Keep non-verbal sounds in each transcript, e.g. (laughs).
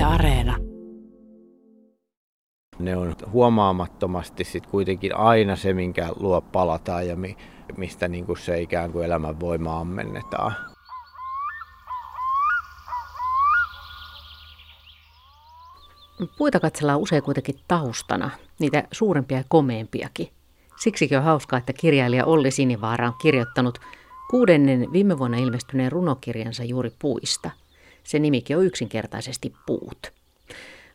Yle Areena. Ne on huomaamattomasti sit kuitenkin aina se, minkä luo palataan ja mi, mistä niin kuin se ikään kuin elämän voima ammennetaan. Puita katsellaan usein kuitenkin taustana, niitä suurempia ja komeampiakin. Siksikin on hauskaa, että kirjailija Olli Sinivaara on kirjoittanut kuudennen viime vuonna ilmestyneen runokirjansa juuri puista. Se nimikin on yksinkertaisesti Puut.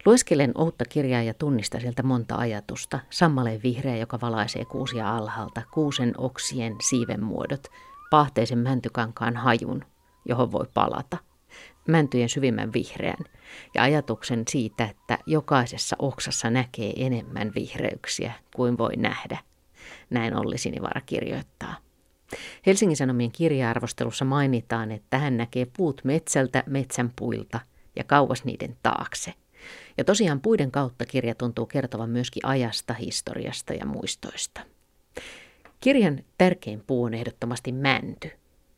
Lueskelen uutta kirjaa ja tunnista sieltä monta ajatusta. Sammaleen vihreä, joka valaisee kuusia alhaalta, kuusen oksien siiven muodot, pahteisen mäntykankaan hajun, johon voi palata. Mäntyjen syvimmän vihreän ja ajatuksen siitä, että jokaisessa oksassa näkee enemmän vihreyksiä kuin voi nähdä. Näin Olli Sinivaara kirjoittaa. Helsingin Sanomien kirja-arvostelussa mainitaan, että hän näkee puut metsältä metsän puilta ja kauas niiden taakse. Ja tosiaan puiden kautta kirja tuntuu kertovan myöskin ajasta, historiasta ja muistoista. Kirjan tärkein puu on ehdottomasti mänty.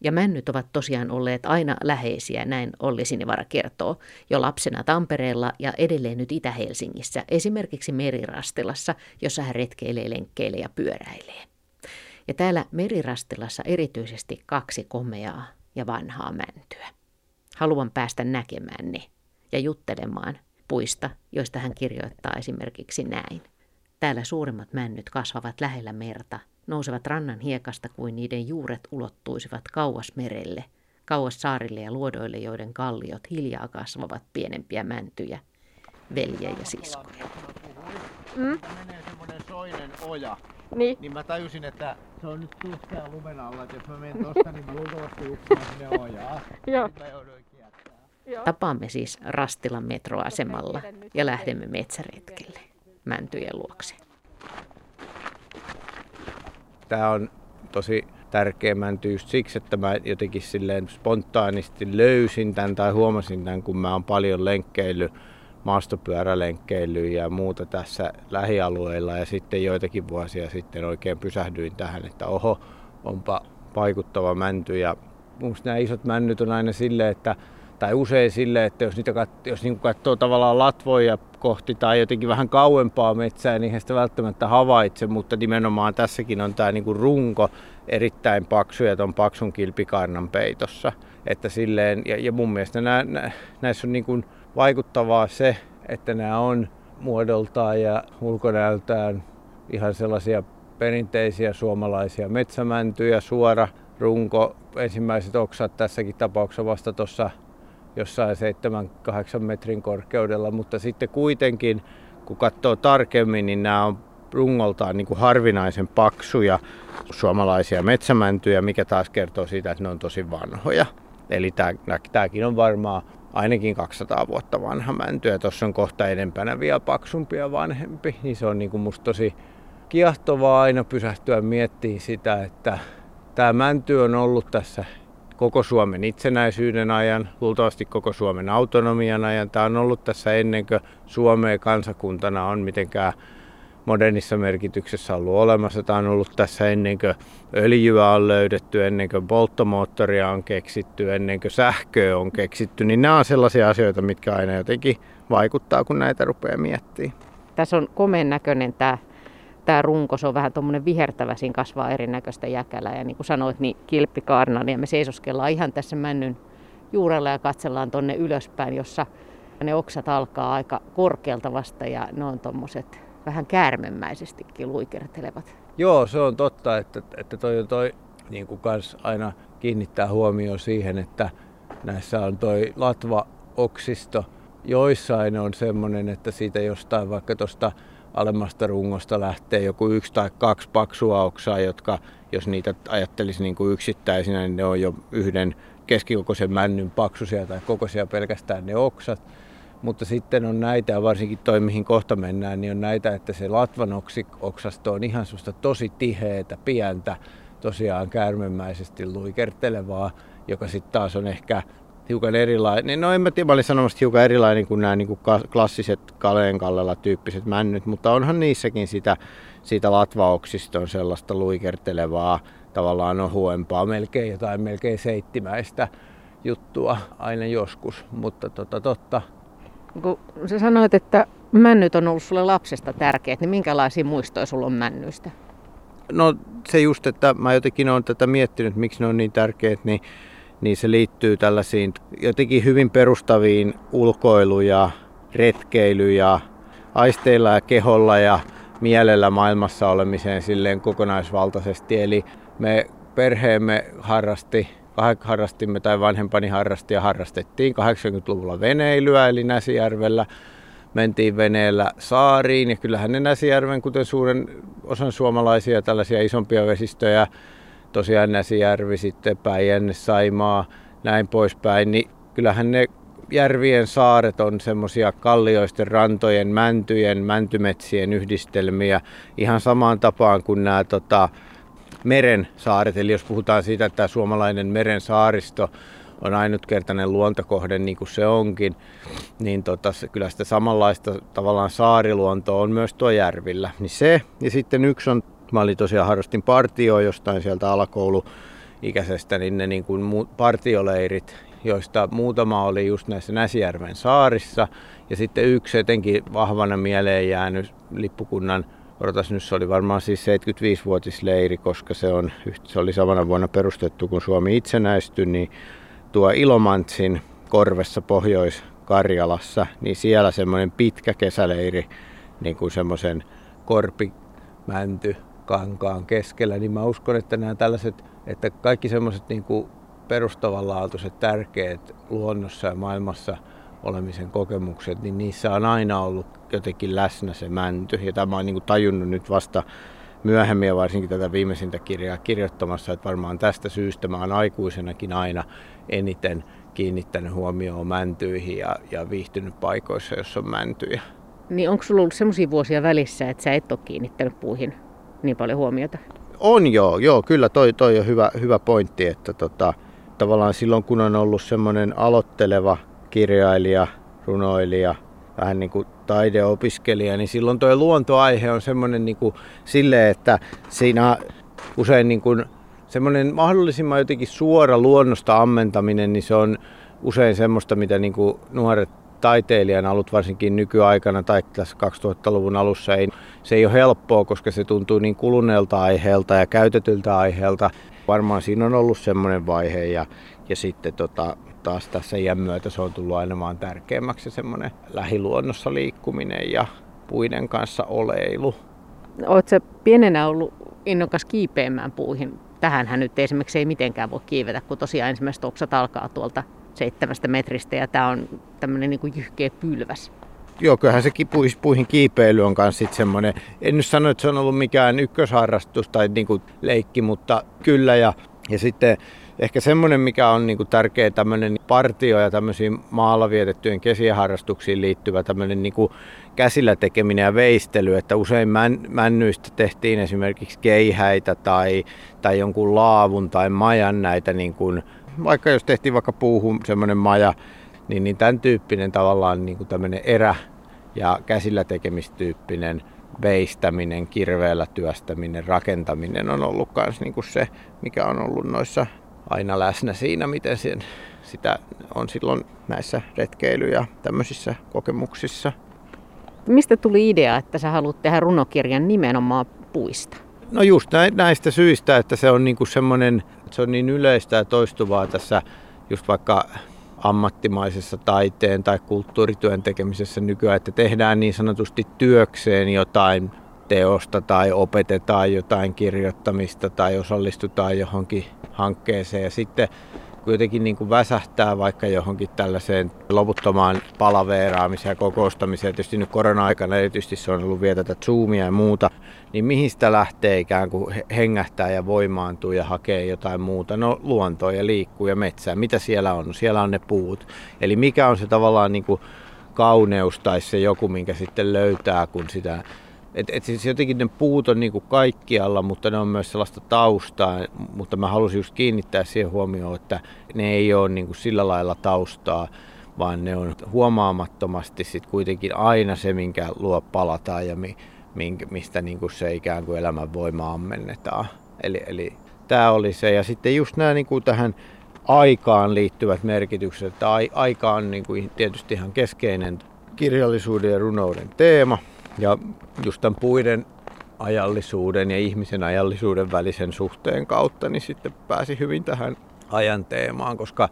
Ja männyt ovat tosiaan olleet aina läheisiä, näin Olli Sinivara kertoo, jo lapsena Tampereella ja edelleen nyt Itä-Helsingissä, esimerkiksi Merirastilassa, jossa hän retkeilee, lenkkeilee ja pyöräilee. Ja täällä Merirastilassa erityisesti kaksi komeaa ja vanhaa mäntyä. Haluan päästä näkemään ne ja juttelemaan puista, joista hän kirjoittaa esimerkiksi näin. Täällä suurimmat männyt kasvavat lähellä merta, nousevat rannan hiekasta kuin niiden juuret ulottuisivat kauas merelle, kauas saarille ja luodoille, joiden kalliot hiljaa kasvavat pienempiä mäntyjä, veljiä ja siskoja. Mm? menee semmoinen soinen oja, niin. niin mä tajusin, että se on nyt tuskea lumen alla, että jos mä menen tosta, niin mä luultavasti uppoan sinne ojaa. (laughs) Joo. Tapaamme siis Rastilan metroasemalla ja lähdemme metsäretkelle mäntyjen luokse. Tämä on tosi tärkeä mänty just siksi, että mä jotenkin silleen spontaanisti löysin tämän tai huomasin tämän, kun mä oon paljon lenkkeillyt maastopyörälenkkeilyä ja muuta tässä lähialueilla ja sitten joitakin vuosia sitten oikein pysähdyin tähän, että oho, onpa vaikuttava mänty ja minusta nämä isot männyt on aina silleen, että tai usein sille, että jos niitä kat, jos niin katsoo tavallaan latvoja kohti tai jotenkin vähän kauempaa metsää, niin sitä välttämättä havaitse, mutta nimenomaan tässäkin on tämä niin runko erittäin paksu ja tuon paksun kilpikarnan peitossa. Että silleen, ja, ja mun mielestä nää, nää, näissä on niin kuin vaikuttavaa se, että nämä on muodoltaan ja ulkonäöltään ihan sellaisia perinteisiä suomalaisia metsämäntyjä, suora runko, ensimmäiset oksat tässäkin tapauksessa vasta tuossa jossain 7-8 metrin korkeudella, mutta sitten kuitenkin kun katsoo tarkemmin, niin nämä on rungoltaan niin kuin harvinaisen paksuja suomalaisia metsämäntyjä, mikä taas kertoo siitä, että ne on tosi vanhoja. Eli tämäkin on varmaan ainakin 200 vuotta vanha mänty ja tuossa on kohta edempänä vielä paksumpi ja vanhempi. Niin se on niin kuin musta tosi kiehtovaa aina pysähtyä miettimään sitä, että tämä mänty on ollut tässä koko Suomen itsenäisyyden ajan, luultavasti koko Suomen autonomian ajan. Tämä on ollut tässä ennen kuin Suomea kansakuntana on mitenkään modernissa merkityksessä ollut olemassa. Tämä on ollut tässä ennen kuin öljyä on löydetty, ennen kuin polttomoottoria on keksitty, ennen kuin sähköä on keksitty. Niin nämä on sellaisia asioita, mitkä aina jotenkin vaikuttaa, kun näitä rupeaa miettimään. Tässä on komeen näköinen tämä tämä runko, se on vähän tuommoinen vihertävä, siinä kasvaa erinäköistä jäkälää. Ja niin kuin sanoit, niin kilppikaarnan ja me seisoskellaan ihan tässä männyn juurella ja katsellaan tonne ylöspäin, jossa ne oksat alkaa aika korkealta vasta ja ne on tuommoiset vähän käärmemäisestikin luikertelevat. Joo, se on totta, että, että toi on toi niin kuin kans aina kiinnittää huomioon siihen, että näissä on toi latva-oksisto. Joissain on semmoinen, että siitä jostain vaikka tuosta alemmasta rungosta lähtee joku yksi tai kaksi paksua oksaa, jotka jos niitä ajattelisi niin kuin yksittäisinä, niin ne on jo yhden keskikokoisen männyn paksuisia tai kokoisia pelkästään ne oksat. Mutta sitten on näitä, ja varsinkin toi mihin kohta mennään, niin on näitä, että se latvan oksasto on ihan sellaista tosi tiheätä, pientä, tosiaan käärmemäisesti luikertelevaa, joka sitten taas on ehkä hiukan erilainen. No en mä tiedä, mä olin sanomassa hiukan erilainen kuin nämä niin kuin klassiset Kaleen kallella tyyppiset männyt, mutta onhan niissäkin sitä, siitä latvaoksiston sellaista luikertelevaa, tavallaan ohuempaa, melkein jotain melkein seittimäistä juttua aina joskus, mutta tota, totta. Kun sä sanoit, että männyt on ollut sulle lapsesta tärkeät, niin minkälaisia muistoja sulla on männyistä? No se just, että mä jotenkin olen tätä miettinyt, miksi ne on niin tärkeät, niin, niin se liittyy tällaisiin jotenkin hyvin perustaviin ulkoiluja, retkeilyjä, aisteilla ja keholla ja mielellä maailmassa olemiseen silleen kokonaisvaltaisesti. Eli me perheemme harrasti, harrastimme tai vanhempani harrasti ja harrastettiin 80-luvulla veneilyä eli Näsijärvellä. Mentiin veneellä saariin ja kyllähän ne Näsijärven, kuten suuren osan suomalaisia tällaisia isompia vesistöjä, tosiaan Näsijärvi, sitten Päijänne, Saimaa, näin poispäin, niin kyllähän ne järvien saaret on semmoisia kallioisten, rantojen, mäntyjen, mäntymetsien yhdistelmiä ihan samaan tapaan kuin nämä tota, meren saaret. Eli jos puhutaan siitä, että tämä suomalainen meren saaristo on ainutkertainen luontokohde niin kuin se onkin, niin tota, kyllä sitä samanlaista tavallaan saariluontoa on myös tuo järvillä. Niin se, ja sitten yksi on, mä olin tosiaan harrastin partioa jostain sieltä alakoulu ikäisestä, niin ne niin kuin partioleirit, joista muutama oli just näissä Näsijärven saarissa. Ja sitten yksi etenkin vahvana mieleen jäänyt lippukunnan Odotas nyt, se oli varmaan siis 75-vuotisleiri, koska se, on, se oli samana vuonna perustettu, kun Suomi itsenäistyi, niin tuo Ilomantsin korvessa Pohjois-Karjalassa, niin siellä semmoinen pitkä kesäleiri, niin kuin semmoisen korpimänty kankaan keskellä, niin mä uskon, että nämä tällaiset, että kaikki semmoiset niin kuin perustavanlaatuiset, tärkeät luonnossa ja maailmassa olemisen kokemukset, niin niissä on aina ollut jotenkin läsnä se mänty. Ja tämä on niin kuin tajunnut nyt vasta myöhemmin ja varsinkin tätä viimeisintä kirjaa kirjoittamassa, että varmaan tästä syystä mä oon aikuisenakin aina eniten kiinnittänyt huomioon mäntyihin ja, ja viihtynyt paikoissa, jossa on mäntyjä. Niin onko sulla ollut sellaisia vuosia välissä, että sä et ole kiinnittänyt puihin niin paljon huomiota? On joo, joo kyllä toi, toi on hyvä, hyvä pointti, että tota, tavallaan silloin kun on ollut semmoinen aloitteleva kirjailija, runoilija, vähän niin kuin taideopiskelija, niin silloin tuo luontoaihe on semmoinen niin kuin sille, että siinä usein niin kuin semmoinen mahdollisimman jotenkin suora luonnosta ammentaminen, niin se on usein semmoista, mitä niin kuin nuoret taiteilijan alut varsinkin nykyaikana tai tässä 2000-luvun alussa ei, se ei ole helppoa, koska se tuntuu niin kuluneelta aiheelta ja käytetyltä aiheelta. Varmaan siinä on ollut semmoinen vaihe ja, ja sitten tota, taas tässä iän myötä se on tullut aina vaan tärkeämmäksi semmoinen lähiluonnossa liikkuminen ja puiden kanssa oleilu. Oletko pienenä ollut innokas kiipeämään puihin? Tähänhän nyt esimerkiksi ei mitenkään voi kiivetä, kun tosiaan ensimmäiset oksat alkaa tuolta seitsemästä metristä ja tämä on tämmöinen niin jyhkeä pylväs. Joo, kyllähän se puihin kiipeily on myös semmoinen, en nyt sano, että se on ollut mikään ykkösharrastus tai niin kuin leikki, mutta kyllä ja, ja sitten ehkä semmoinen, mikä on niin kuin tärkeä tämmöinen partio ja tämmöisiin maalla vietettyjen kesiharrastuksiin liittyvä tämmöinen niin kuin käsillä tekeminen ja veistely, että usein män, männyistä tehtiin esimerkiksi keihäitä tai, tai jonkun laavun tai majan näitä, niin kuin, vaikka jos tehtiin vaikka puuhun semmoinen maja, niin, niin tämän tyyppinen tavallaan niin kuin tämmöinen erä ja käsillä tekemistyyppinen veistäminen, kirveellä työstäminen, rakentaminen on ollut myös niin kuin se, mikä on ollut noissa aina läsnä siinä, miten sen, sitä on silloin näissä retkeily- ja tämmöisissä kokemuksissa. Mistä tuli idea, että sä haluat tehdä runokirjan nimenomaan puista? No just näistä syistä, että se on niinku semmoinen, se on niin yleistä ja toistuvaa tässä just vaikka ammattimaisessa taiteen tai kulttuurityön tekemisessä nykyään, että tehdään niin sanotusti työkseen jotain teosta tai opetetaan jotain kirjoittamista tai osallistutaan johonkin hankkeeseen ja sitten kun jotenkin niin kuin väsähtää vaikka johonkin tällaiseen loputtomaan palaveeraamiseen ja kokoustamiseen, tietysti nyt korona-aikana erityisesti se on ollut vielä tätä Zoomia ja muuta, niin mihin sitä lähtee ikään kuin hengähtää ja voimaantuu ja hakee jotain muuta? No luontoa ja liikkuu ja metsää. Mitä siellä on? Siellä on ne puut. Eli mikä on se tavallaan niin kuin kauneus tai se joku, minkä sitten löytää, kun sitä et, et siis jotenkin ne puut on niinku kaikkialla, mutta ne on myös sellaista taustaa, mutta mä halusin just kiinnittää siihen huomioon, että ne ei ole niinku sillä lailla taustaa, vaan ne on huomaamattomasti sit kuitenkin aina se, minkä luo palataan ja mi, minkä, mistä niinku se ikään kuin elämän voima ammennetaan. Eli, eli tämä oli se. Ja sitten just nämä niinku tähän aikaan liittyvät merkitykset, että aika on niinku tietysti ihan keskeinen kirjallisuuden ja runouden teema. Ja just tämän puiden ajallisuuden ja ihmisen ajallisuuden välisen suhteen kautta, niin sitten pääsi hyvin tähän ajan teemaan, koska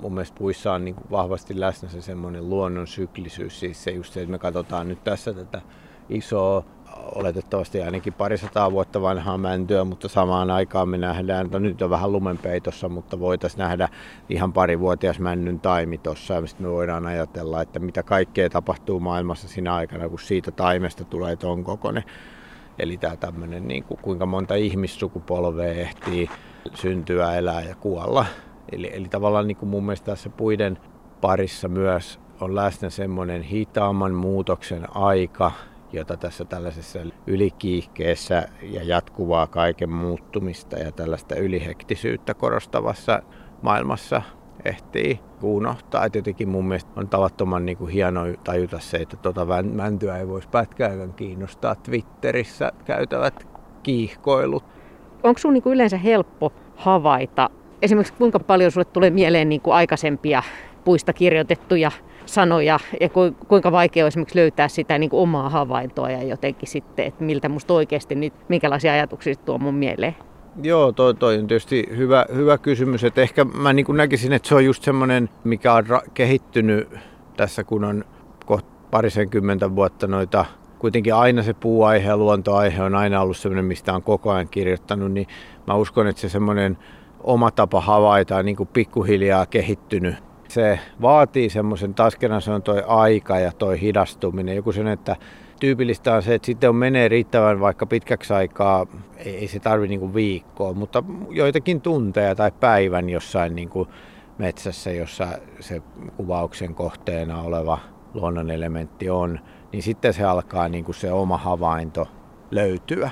mun mielestä puissa on niin vahvasti läsnä se semmoinen luonnon syklisyys, siis se just se, että me katsotaan nyt tässä tätä isoa oletettavasti ainakin parisataa vuotta vanhaa mäntyä, mutta samaan aikaan me nähdään, no nyt on vähän lumenpeitossa, mutta voitaisiin nähdä ihan parivuotias männyn taimi tuossa sitten me voidaan ajatella, että mitä kaikkea tapahtuu maailmassa siinä aikana, kun siitä taimesta tulee ton kokoinen. Eli tämä tämmöinen, niin kuin, kuinka monta ihmissukupolvea ehtii syntyä, elää ja kuolla. Eli, eli tavallaan niin kuin mun mielestä tässä puiden parissa myös on läsnä semmoinen hitaamman muutoksen aika, jota tässä tällaisessa ylikiihkeessä ja jatkuvaa kaiken muuttumista ja tällaista ylihektisyyttä korostavassa maailmassa ehtii unohtaa. Et jotenkin mun mielestä on tavattoman niin kuin hieno tajuta se, että tota mäntyä ei voisi pätkääkään kiinnostaa Twitterissä käytävät kiihkoilut. Onko sun niin kuin yleensä helppo havaita, esimerkiksi kuinka paljon sulle tulee mieleen niin kuin aikaisempia puista kirjoitettuja sanoja ja kuinka vaikea on esimerkiksi löytää sitä niin kuin omaa havaintoa ja jotenkin sitten, että miltä musta oikeasti nyt, minkälaisia ajatuksia tuo mun mieleen. Joo, toi, toi on tietysti hyvä, hyvä kysymys. Että ehkä mä niin kuin näkisin, että se on just semmoinen, mikä on ra- kehittynyt tässä, kun on kohta parisenkymmentä vuotta noita kuitenkin aina se puuaihe ja luontoaihe on aina ollut semmoinen, mistä on koko ajan kirjoittanut, niin mä uskon, että se semmoinen oma tapa havaita on niin kuin pikkuhiljaa kehittynyt se vaatii semmoisen, taas kerran se on toi aika ja toi hidastuminen. Joku sen, että tyypillistä on se, että sitten on menee riittävän vaikka pitkäksi aikaa, ei, ei se tarvi niinku viikkoa, mutta joitakin tunteja tai päivän jossain niinku metsässä, jossa se kuvauksen kohteena oleva luonnonelementti on, niin sitten se alkaa niinku se oma havainto löytyä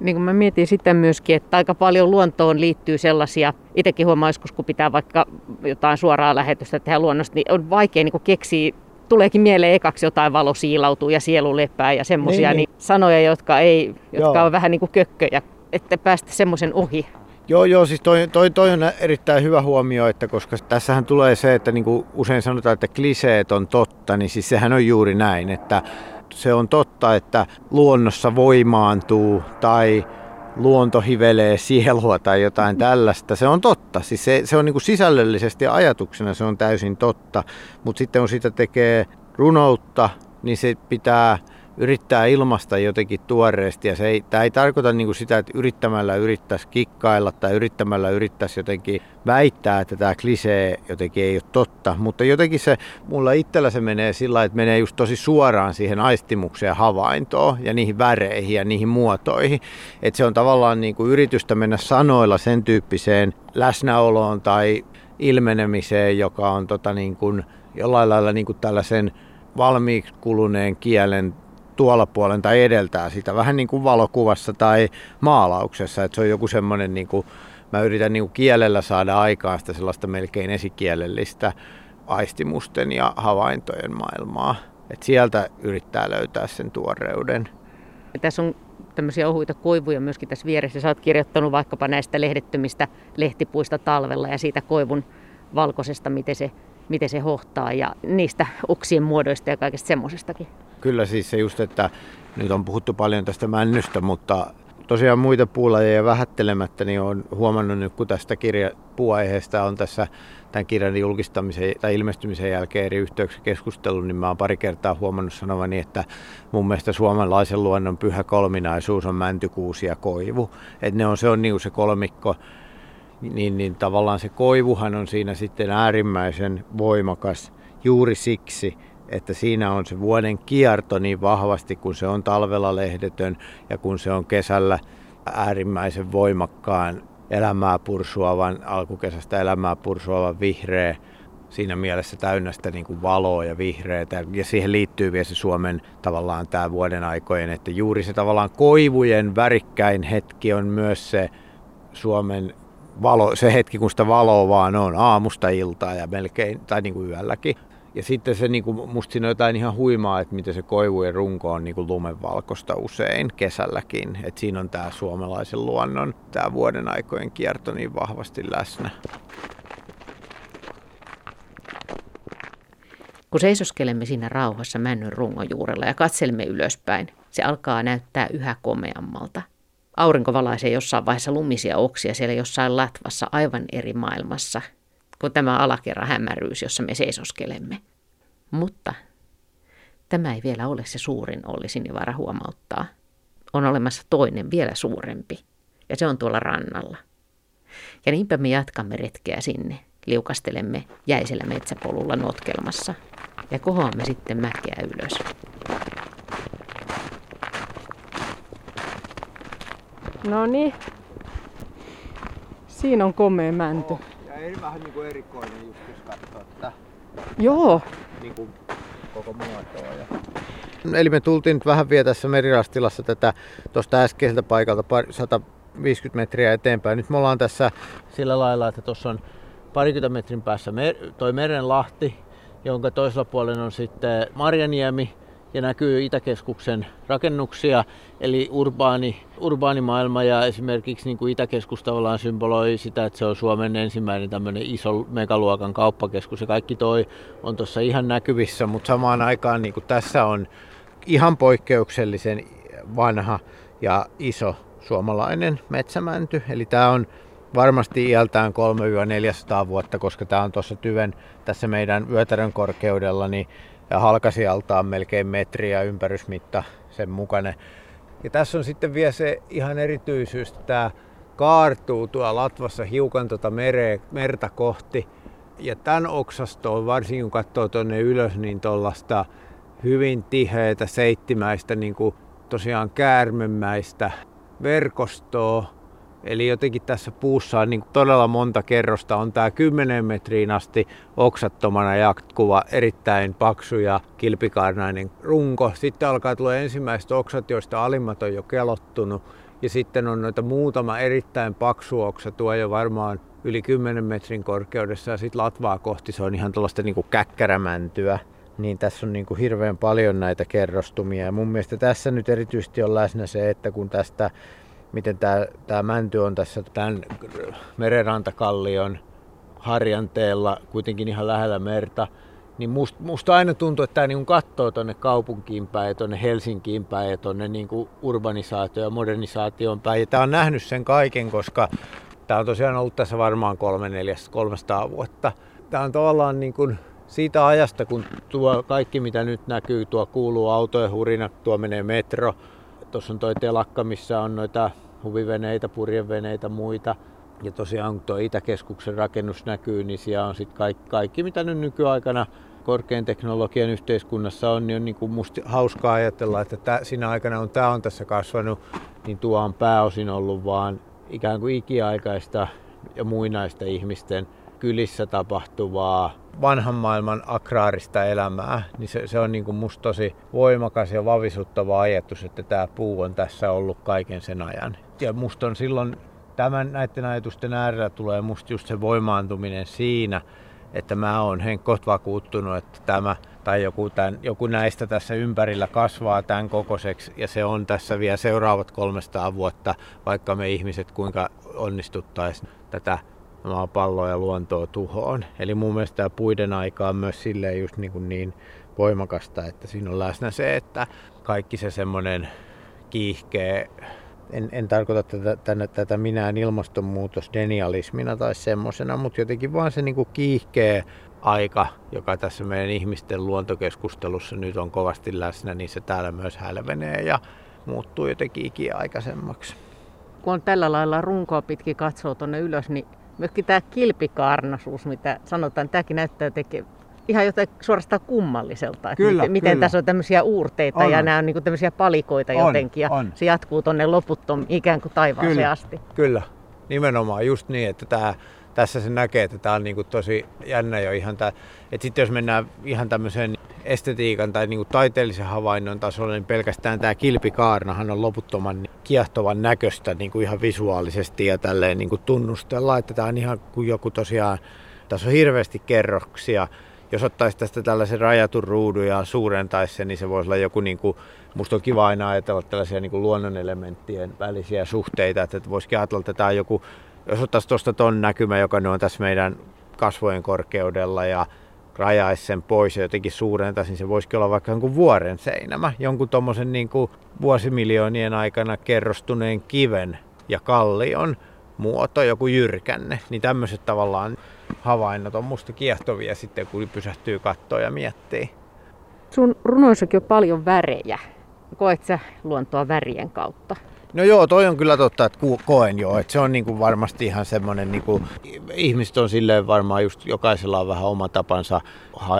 niin kuin mä mietin sitä myöskin, että aika paljon luontoon liittyy sellaisia, itsekin huomaa joskus, kun pitää vaikka jotain suoraa lähetystä tehdä luonnosta, niin on vaikea niin keksiä tuleekin mieleen ekaksi jotain valo siilautuu ja sielu lepää ja semmoisia niin, niin. niin sanoja, jotka, ei, jotka on vähän niin kuin kökköjä, että päästä semmoisen ohi. Joo, joo, siis toi, toi, toi on erittäin hyvä huomio, että koska tässähän tulee se, että niin kuin usein sanotaan, että kliseet on totta, niin siis sehän on juuri näin, että se on totta, että luonnossa voimaantuu tai luonto hivelee sielua tai jotain tällaista. Se on totta. Siis se, se on niin kuin sisällöllisesti ja ajatuksena se on täysin totta. Mutta sitten kun sitä tekee runoutta, niin se pitää yrittää ilmasta jotenkin tuoreesti. Ja se ei, tämä ei tarkoita niin kuin sitä, että yrittämällä yrittäisi kikkailla tai yrittämällä yrittäisi jotenkin väittää, että tämä klisee jotenkin ei ole totta. Mutta jotenkin se, mulla itsellä se menee sillä että menee just tosi suoraan siihen aistimukseen havaintoon ja niihin väreihin ja niihin muotoihin. Että se on tavallaan niin kuin yritystä mennä sanoilla sen tyyppiseen läsnäoloon tai ilmenemiseen, joka on tota niin kuin, jollain lailla niin kuin tällaisen valmiiksi kuluneen kielen tuolla puolen tai edeltää sitä, vähän niin kuin valokuvassa tai maalauksessa, että se on joku semmoinen, niin kuin, mä yritän niin kuin kielellä saada aikaan sitä sellaista melkein esikielellistä aistimusten ja havaintojen maailmaa. että sieltä yrittää löytää sen tuoreuden. Ja tässä on tämmöisiä ohuita koivuja myöskin tässä vieressä. Sä oot kirjoittanut vaikkapa näistä lehdettömistä lehtipuista talvella ja siitä koivun valkoisesta, miten se, miten se hohtaa ja niistä oksien muodoista ja kaikesta semmoisestakin. Kyllä siis se just, että nyt on puhuttu paljon tästä männystä, mutta tosiaan muita puulajeja vähättelemättä, niin olen huomannut nyt, kun tästä kirja, puuaiheesta on tässä tämän kirjan julkistamisen tai ilmestymisen jälkeen eri yhteyksissä keskustellut, niin mä oon pari kertaa huomannut sanovani, että mun mielestä suomalaisen luonnon pyhä kolminaisuus on mäntykuusi ja koivu. Että ne on, se on niin se kolmikko, niin, niin tavallaan se koivuhan on siinä sitten äärimmäisen voimakas juuri siksi, että siinä on se vuoden kierto niin vahvasti, kun se on talvella lehdetön ja kun se on kesällä äärimmäisen voimakkaan elämää pursuavan, alkukesästä elämää pursuavan vihreä, siinä mielessä täynnä sitä niin kuin valoa ja vihreätä. Ja siihen liittyy vielä se Suomen tavallaan tämä vuoden aikojen, että juuri se tavallaan koivujen värikkäin hetki on myös se Suomen valo, se hetki, kun sitä valoa vaan on aamusta iltaa ja melkein, tai niin kuin yölläkin. Ja sitten se, niin kuin, musta siinä on jotain ihan huimaa, että miten se koivujen runko on niin kuin lumenvalkoista usein kesälläkin. Että siinä on tämä suomalaisen luonnon, tämä vuoden aikojen kierto niin vahvasti läsnä. Kun seisoskelemme siinä rauhassa männyn rungojuurella ja katselemme ylöspäin, se alkaa näyttää yhä komeammalta. Aurinko valaisee jossain vaiheessa lumisia oksia siellä jossain latvassa aivan eri maailmassa kuin tämä alakerran hämäryys, jossa me seisoskelemme. Mutta tämä ei vielä ole se suurin, Olli Sinivaara huomauttaa. On olemassa toinen, vielä suurempi, ja se on tuolla rannalla. Ja niinpä me jatkamme retkeä sinne, liukastelemme jäisellä metsäpolulla notkelmassa ja kohoamme sitten mäkeä ylös. No niin. Siinä on komea mänty. Oh, ja eri, vähän niin kuin erikoinen just jos katsoo että Joo. niin kuin koko muotoa. Ja... Eli me tultiin nyt vähän vielä tässä merirastilassa tätä tuosta äskeiseltä paikalta pari, 150 metriä eteenpäin. Nyt me ollaan tässä sillä lailla, että tuossa on parikymmentä metrin päässä mer- toi Merenlahti, jonka toisella puolella on sitten Marjaniemi ja näkyy Itäkeskuksen rakennuksia, eli urbaani, urbaanimaailma ja esimerkiksi niin kuin Itäkeskus tavallaan symboloi sitä, että se on Suomen ensimmäinen tämmöinen iso megaluokan kauppakeskus ja kaikki toi on tuossa ihan näkyvissä, mutta samaan aikaan niin kuin tässä on ihan poikkeuksellisen vanha ja iso suomalainen metsämänty, eli tämä on varmasti iältään 3-400 vuotta, koska tämä on tuossa tyven tässä meidän yötärön korkeudella, niin halkasijaltaan melkein metriä ympärysmitta sen mukainen. Ja tässä on sitten vielä se ihan erityisyys, että tämä kaartuu tuolla latvassa hiukan tuota mereä, merta kohti. Ja tämän oksastoon, varsinkin kun katsoo tuonne ylös, niin tuollaista hyvin tiheitä, seittimäistä, niin kuin tosiaan käärmemäistä verkostoa, Eli jotenkin tässä puussa on niin todella monta kerrosta. On tämä 10 metriin asti oksattomana jatkuva, erittäin paksu ja kilpikaarnainen runko. Sitten alkaa tulla ensimmäiset oksat, joista alimmat on jo kelottunut. Ja sitten on noita muutama erittäin paksu oksa, tuo jo varmaan yli 10 metrin korkeudessa ja sitten latvaa kohti se on ihan tuollaista niin käkkärämäntyä. Niin tässä on niin kuin hirveän paljon näitä kerrostumia. Ja mun mielestä tässä nyt erityisesti on läsnä se, että kun tästä miten tämä, tämä mänty on tässä tämän merenrantakallion harjanteella, kuitenkin ihan lähellä merta, niin musta, aina tuntuu, että tämä niin katsoo tuonne kaupunkiin päin ja tuonne Helsinkiin päin ja tuonne niin urbanisaatio ja modernisaation päin. Ja tämä on nähnyt sen kaiken, koska tämä on tosiaan ollut tässä varmaan kolme, neljäs, 300 vuotta. Tämä on tavallaan niin kuin siitä ajasta, kun tuo kaikki mitä nyt näkyy, tuo kuuluu autojen hurina, tuo menee metro, Tuossa on toi telakka, missä on noita huviveneitä, purjeveneitä, muita. Ja tosiaan kun tuo Itäkeskuksen rakennus näkyy, niin siellä on sitten kaikki, kaikki, mitä nyt nykyaikana korkean teknologian yhteiskunnassa on, niin on niin kuin musta hauskaa ajatella, että tää, siinä aikana kun tämä on tässä kasvanut, niin tuo on pääosin ollut vaan ikään kuin ikiaikaista ja muinaista ihmisten kylissä tapahtuvaa vanhan maailman agraarista elämää, niin se, se on niin kuin musta tosi voimakas ja vavisuttava ajatus, että tämä puu on tässä ollut kaiken sen ajan. Ja musta on silloin tämän näiden ajatusten äärellä tulee musta just se voimaantuminen siinä, että mä oon henkot vakuuttunut, että tämä tai joku, tämän, joku näistä tässä ympärillä kasvaa tämän kokoiseksi ja se on tässä vielä seuraavat 300 vuotta, vaikka me ihmiset kuinka onnistuttaisiin tätä maapalloa ja luontoa tuhoon. Eli mun mielestä tämä puiden aika on myös silleen just niin, kuin niin voimakasta, että siinä on läsnä se, että kaikki se semmoinen kiihkeä, en, en tarkoita tätä, tätä, tätä minään ilmastonmuutosdenialismina tai semmosena, mutta jotenkin vaan se kuin kiihkeä aika, joka tässä meidän ihmisten luontokeskustelussa nyt on kovasti läsnä, niin se täällä myös hälvenee ja muuttuu jotenkin ikiaikaisemmaksi. Kun on tällä lailla runkoa pitkin katsoo tuonne ylös, niin myöskin tämä kilpikaarnasuus, mitä sanotaan, tämäkin näyttää tekee ihan jotain suorastaan kummalliselta. Että kyllä, miten, miten kyllä. tässä on tämmöisiä uurteita on. ja nämä on niin tämmöisiä palikoita on, jotenkin. Ja on. se jatkuu tuonne loputtom ikään kuin taivaaseen kyllä, asti. Kyllä, nimenomaan just niin, että tämä, tässä se näkee, että tämä on niin tosi jännä jo ihan tämä. Että sitten jos mennään ihan tämmöiseen estetiikan tai niin taiteellisen havainnon tasolle, niin pelkästään tämä kilpikaarnahan on loputtoman kiehtovan näköistä niin kuin ihan visuaalisesti ja tälleen niin kuin tunnustella, että tämä on ihan kuin joku tosiaan, tässä on hirveästi kerroksia. Jos ottaisi tästä tällaisen rajatun ruudun ja suurentaisi sen, niin se voisi olla joku, niin kuin, musta on kiva aina ajatella tällaisia niin kuin luonnonelementtien välisiä suhteita, että voisikin ajatella, että tämä on joku, jos ottaisi tuosta ton näkymä, joka on tässä meidän kasvojen korkeudella ja rajaisi sen pois ja jotenkin suurentaisin, se voisikin olla vaikka jonkun vuoren seinämä, jonkun tuommoisen niin vuosimiljoonien aikana kerrostuneen kiven ja kallion muoto, joku jyrkänne, niin tämmöiset tavallaan havainnot on musta kiehtovia sitten, kun pysähtyy kattoon ja miettii. Sun runoissakin on paljon värejä. Koet sä luontoa värien kautta? No joo, toi on kyllä totta, että koen joo, että se on niin kuin varmasti ihan semmoinen, niin kuin, ihmiset on silleen varmaan just jokaisella on vähän oma tapansa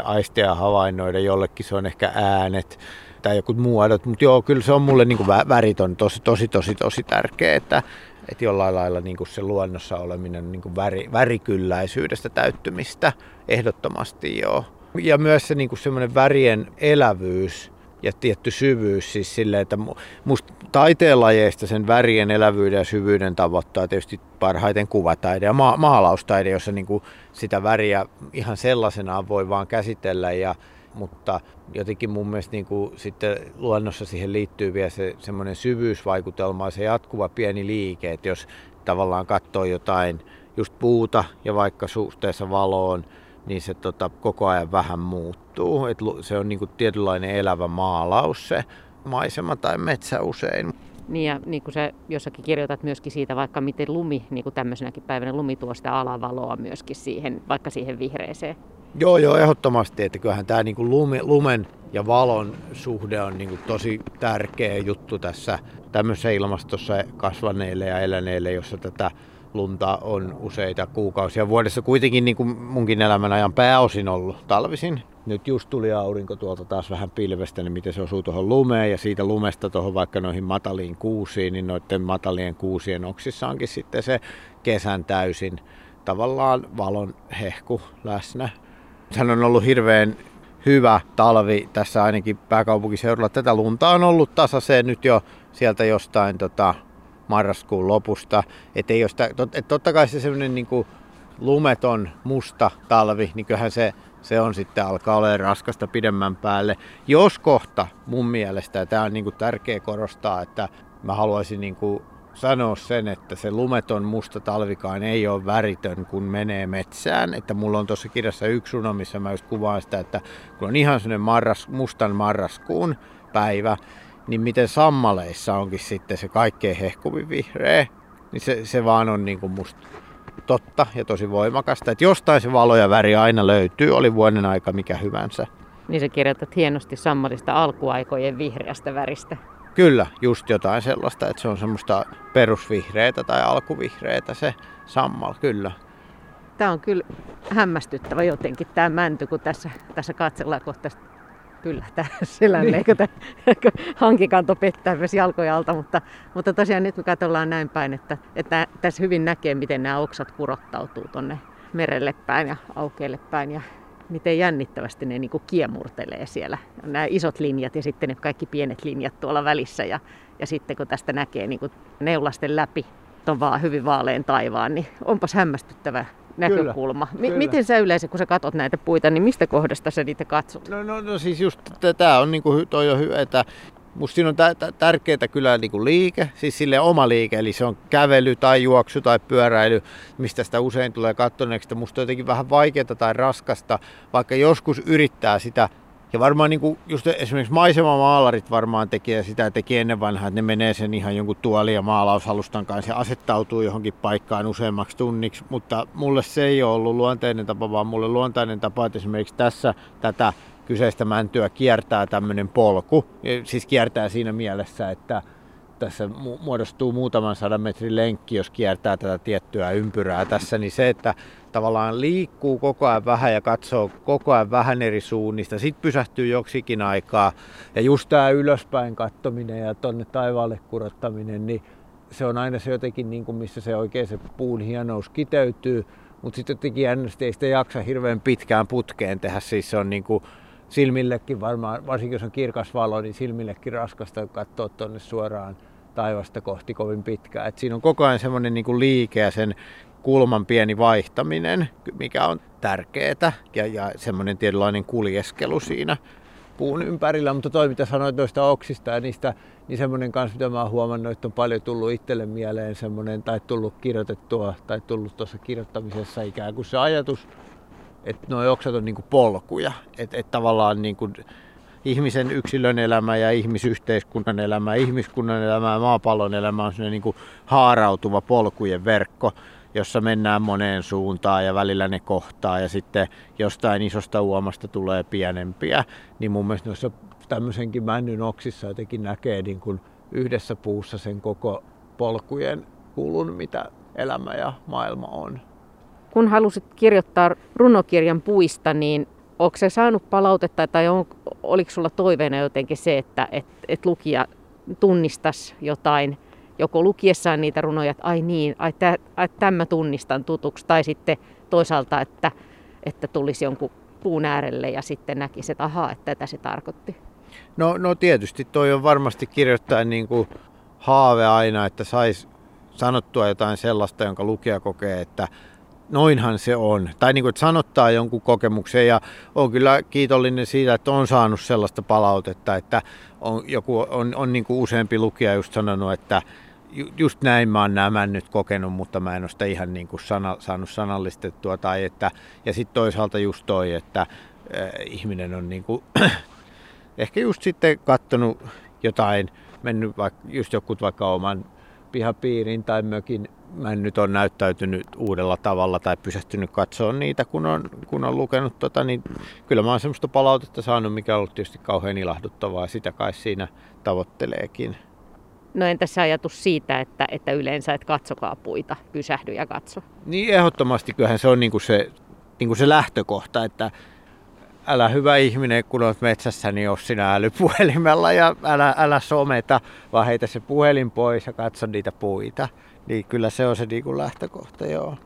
aistia ja havainnoida, jollekin se on ehkä äänet tai joku muodot, mutta joo, kyllä se on mulle niin kuin värit on tosi, tosi, tosi, tosi tärkeä, että, että jollain lailla niin kuin se luonnossa oleminen niin kuin väri, värikylläisyydestä täyttymistä ehdottomasti joo. Ja myös se niin kuin semmoinen värien elävyys, ja tietty syvyys siis silleen, että musta taiteenlajeista sen värien elävyyden ja syvyyden tavoittaa tietysti parhaiten kuvataide ja ma- maalaustaide, jossa niin kuin sitä väriä ihan sellaisenaan voi vaan käsitellä ja mutta jotenkin mun mielestä niin kuin sitten luonnossa siihen liittyy vielä se semmoinen syvyysvaikutelma ja se jatkuva pieni liike, että jos tavallaan katsoo jotain just puuta ja vaikka suhteessa valoon, niin se tota, koko ajan vähän muuttuu. Et se on niinku tietynlainen elävä maalaus se maisema tai metsä usein. Niin ja niin kuin sä jossakin kirjoitat myöskin siitä, vaikka miten lumi, niin kuin tämmöisenäkin päivänä lumi tuo sitä alavaloa myöskin siihen, vaikka siihen vihreeseen. Joo, joo, ehdottomasti, että kyllähän tämä niin lumi, lumen ja valon suhde on niin kuin tosi tärkeä juttu tässä tämmöisessä ilmastossa kasvaneille ja eläneille, jossa tätä lunta on useita kuukausia vuodessa. Kuitenkin niin kuin munkin elämän ajan pääosin ollut talvisin. Nyt just tuli aurinko tuolta taas vähän pilvestä, niin miten se osuu tuohon lumeen ja siitä lumesta tuohon vaikka noihin mataliin kuusiin, niin noiden matalien kuusien oksissa onkin sitten se kesän täysin tavallaan valon hehku läsnä. Sehän on ollut hirveän hyvä talvi tässä ainakin pääkaupunkiseudulla. Tätä lunta on ollut tasaiseen nyt jo sieltä jostain tota, marraskuun lopusta. Että ei sitä, tot, et totta kai se semmoinen niin lumeton musta talvi, niin kyllähän se, se on sitten alkaa olla raskasta pidemmän päälle. Jos kohta mun mielestä, ja tämä on niin kuin tärkeä korostaa, että mä haluaisin niin kuin sanoa sen, että se lumeton musta talvikaan ei ole väritön, kun menee metsään. Että mulla on tuossa kirjassa yksi runo, missä mä just kuvaan sitä, että kun on ihan sellainen marras, mustan marraskuun päivä, niin miten sammaleissa onkin sitten se kaikkein hehkuvin vihreä, niin se, se vaan on niin kuin musta totta ja tosi voimakasta. Että jostain se valo ja väri aina löytyy, oli vuoden aika mikä hyvänsä. Niin sä kirjoitat hienosti sammalista alkuaikojen vihreästä väristä. Kyllä, just jotain sellaista, että se on semmoista perusvihreätä tai alkuvihreätä se sammal, kyllä. Tämä on kyllä hämmästyttävä jotenkin tämä mänty, kun tässä, tässä katsellaan kohta pyllähtää (laughs) selänne, niin. eikö (laughs) hankikanto pettää myös jalkoja alta, mutta, mutta tosiaan nyt me katsellaan näin päin, että, että tässä hyvin näkee, miten nämä oksat kurottautuu tuonne merelle päin ja aukeelle päin ja miten jännittävästi ne niin kiemurtelee siellä. Nämä isot linjat ja sitten ne kaikki pienet linjat tuolla välissä ja, ja sitten kun tästä näkee niin neulasten läpi tuon vaan hyvin vaaleen taivaan, niin onpas hämmästyttävä näkökulma. Kyllä, M- kyllä. Miten sä yleensä, kun sä katot näitä puita, niin mistä kohdasta sä niitä katsot? No, no, no siis just tämä on niinku, toi on hyvä, että Musta siinä on tärkeää kyllä niinku liike, siis sille oma liike, eli se on kävely tai juoksu tai pyöräily, mistä sitä usein tulee kattoneeksi. Musta on jotenkin vähän vaikeaa tai raskasta, vaikka joskus yrittää sitä ja varmaan niin kuin just esimerkiksi maisemamaalarit varmaan tekee sitä, teki ennen vanhaa, että ne menee sen ihan jonkun tuoli- ja maalausalustan kanssa ja asettautuu johonkin paikkaan useammaksi tunniksi, mutta mulle se ei ole ollut luonteinen tapa, vaan mulle luontainen tapa, että esimerkiksi tässä tätä kyseistä mäntyä kiertää tämmöinen polku, siis kiertää siinä mielessä, että tässä muodostuu muutaman sadan metrin lenkki, jos kiertää tätä tiettyä ympyrää tässä, niin se, että tavallaan liikkuu koko ajan vähän ja katsoo koko ajan vähän eri suunnista, sitten pysähtyy joksikin aikaa. Ja just tämä ylöspäin kattominen ja tonne taivaalle kurottaminen, niin se on aina se jotenkin, niin kuin missä se oikein se puun hienous kiteytyy, mutta sitten jotenkin jännästi ei sitä jaksa hirveän pitkään putkeen tehdä, siis se on niin kuin silmillekin varmaan, varsinkin jos on kirkas valo, niin silmillekin raskasta katsoa tuonne suoraan taivasta kohti kovin pitkään. Et siinä on koko ajan semmoinen niin liike ja sen kulman pieni vaihtaminen, mikä on tärkeää ja, ja semmoinen tietynlainen kuljeskelu siinä puun ympärillä, mutta toi mitä sanoit noista oksista ja niistä, niin semmoinen kanssa, mitä mä oon huomannut, että on paljon tullut itselle mieleen semmoinen, tai tullut kirjoitettua, tai tullut tuossa kirjoittamisessa ikään kuin se ajatus että nuo oksat on niin kuin polkuja. Että et tavallaan kuin ihmisen yksilön elämä ja ihmisyhteiskunnan elämä, ihmiskunnan elämä ja maapallon elämä on niin kuin haarautuva polkujen verkko, jossa mennään moneen suuntaan ja välillä ne kohtaa ja sitten jostain isosta uomasta tulee pienempiä. Niin mun mielestä noissa tämmöisenkin männyn oksissa jotenkin näkee niin kuin yhdessä puussa sen koko polkujen kulun, mitä elämä ja maailma on. Kun halusit kirjoittaa runokirjan puista, niin onko se saanut palautetta tai on, oliko sulla toiveena jotenkin se, että et, et lukija tunnistaisi jotain, joko lukiessaan niitä runoja, että ai niin, ai, tä, ai tämä tunnistan tutuksi, tai sitten toisaalta, että, että tulisi jonkun puun äärelle ja sitten näkisi, että ahaa, että tätä se tarkoitti. No, no tietysti toi on varmasti kirjoittaa niin kuin haave aina, että saisi sanottua jotain sellaista, jonka lukija kokee, että noinhan se on. Tai niin kuin, että sanottaa jonkun kokemuksen ja on kyllä kiitollinen siitä, että on saanut sellaista palautetta, että on, joku, on, on niin kuin useampi lukija just sanonut, että just näin mä oon nämä nyt kokenut, mutta mä en ole sitä ihan niin kuin sana, saanut sanallistettua. Tai että, ja sitten toisaalta just toi, että äh, ihminen on niin kuin, (clears throat) ehkä just sitten katsonut jotain, mennyt vaikka, just joku vaikka oman pihapiirin tai mökin nyt on näyttäytynyt uudella tavalla tai pysähtynyt katsoa niitä, kun on, kun on lukenut tota, niin kyllä mä oon semmoista palautetta saanut, mikä on ollut tietysti kauhean ilahduttavaa, sitä kai siinä tavoitteleekin. No entäs se ajatus siitä, että, että yleensä et katsokaa puita, pysähdy ja katso? Niin ehdottomasti kyllähän se on niinku se, niinku se lähtökohta, että älä hyvä ihminen, kun olet metsässä, niin ole sinä älypuhelimella ja älä, älä someta, vaan heitä se puhelin pois ja katso niitä puita. Niin kyllä se on se niin kuin lähtökohta, joo.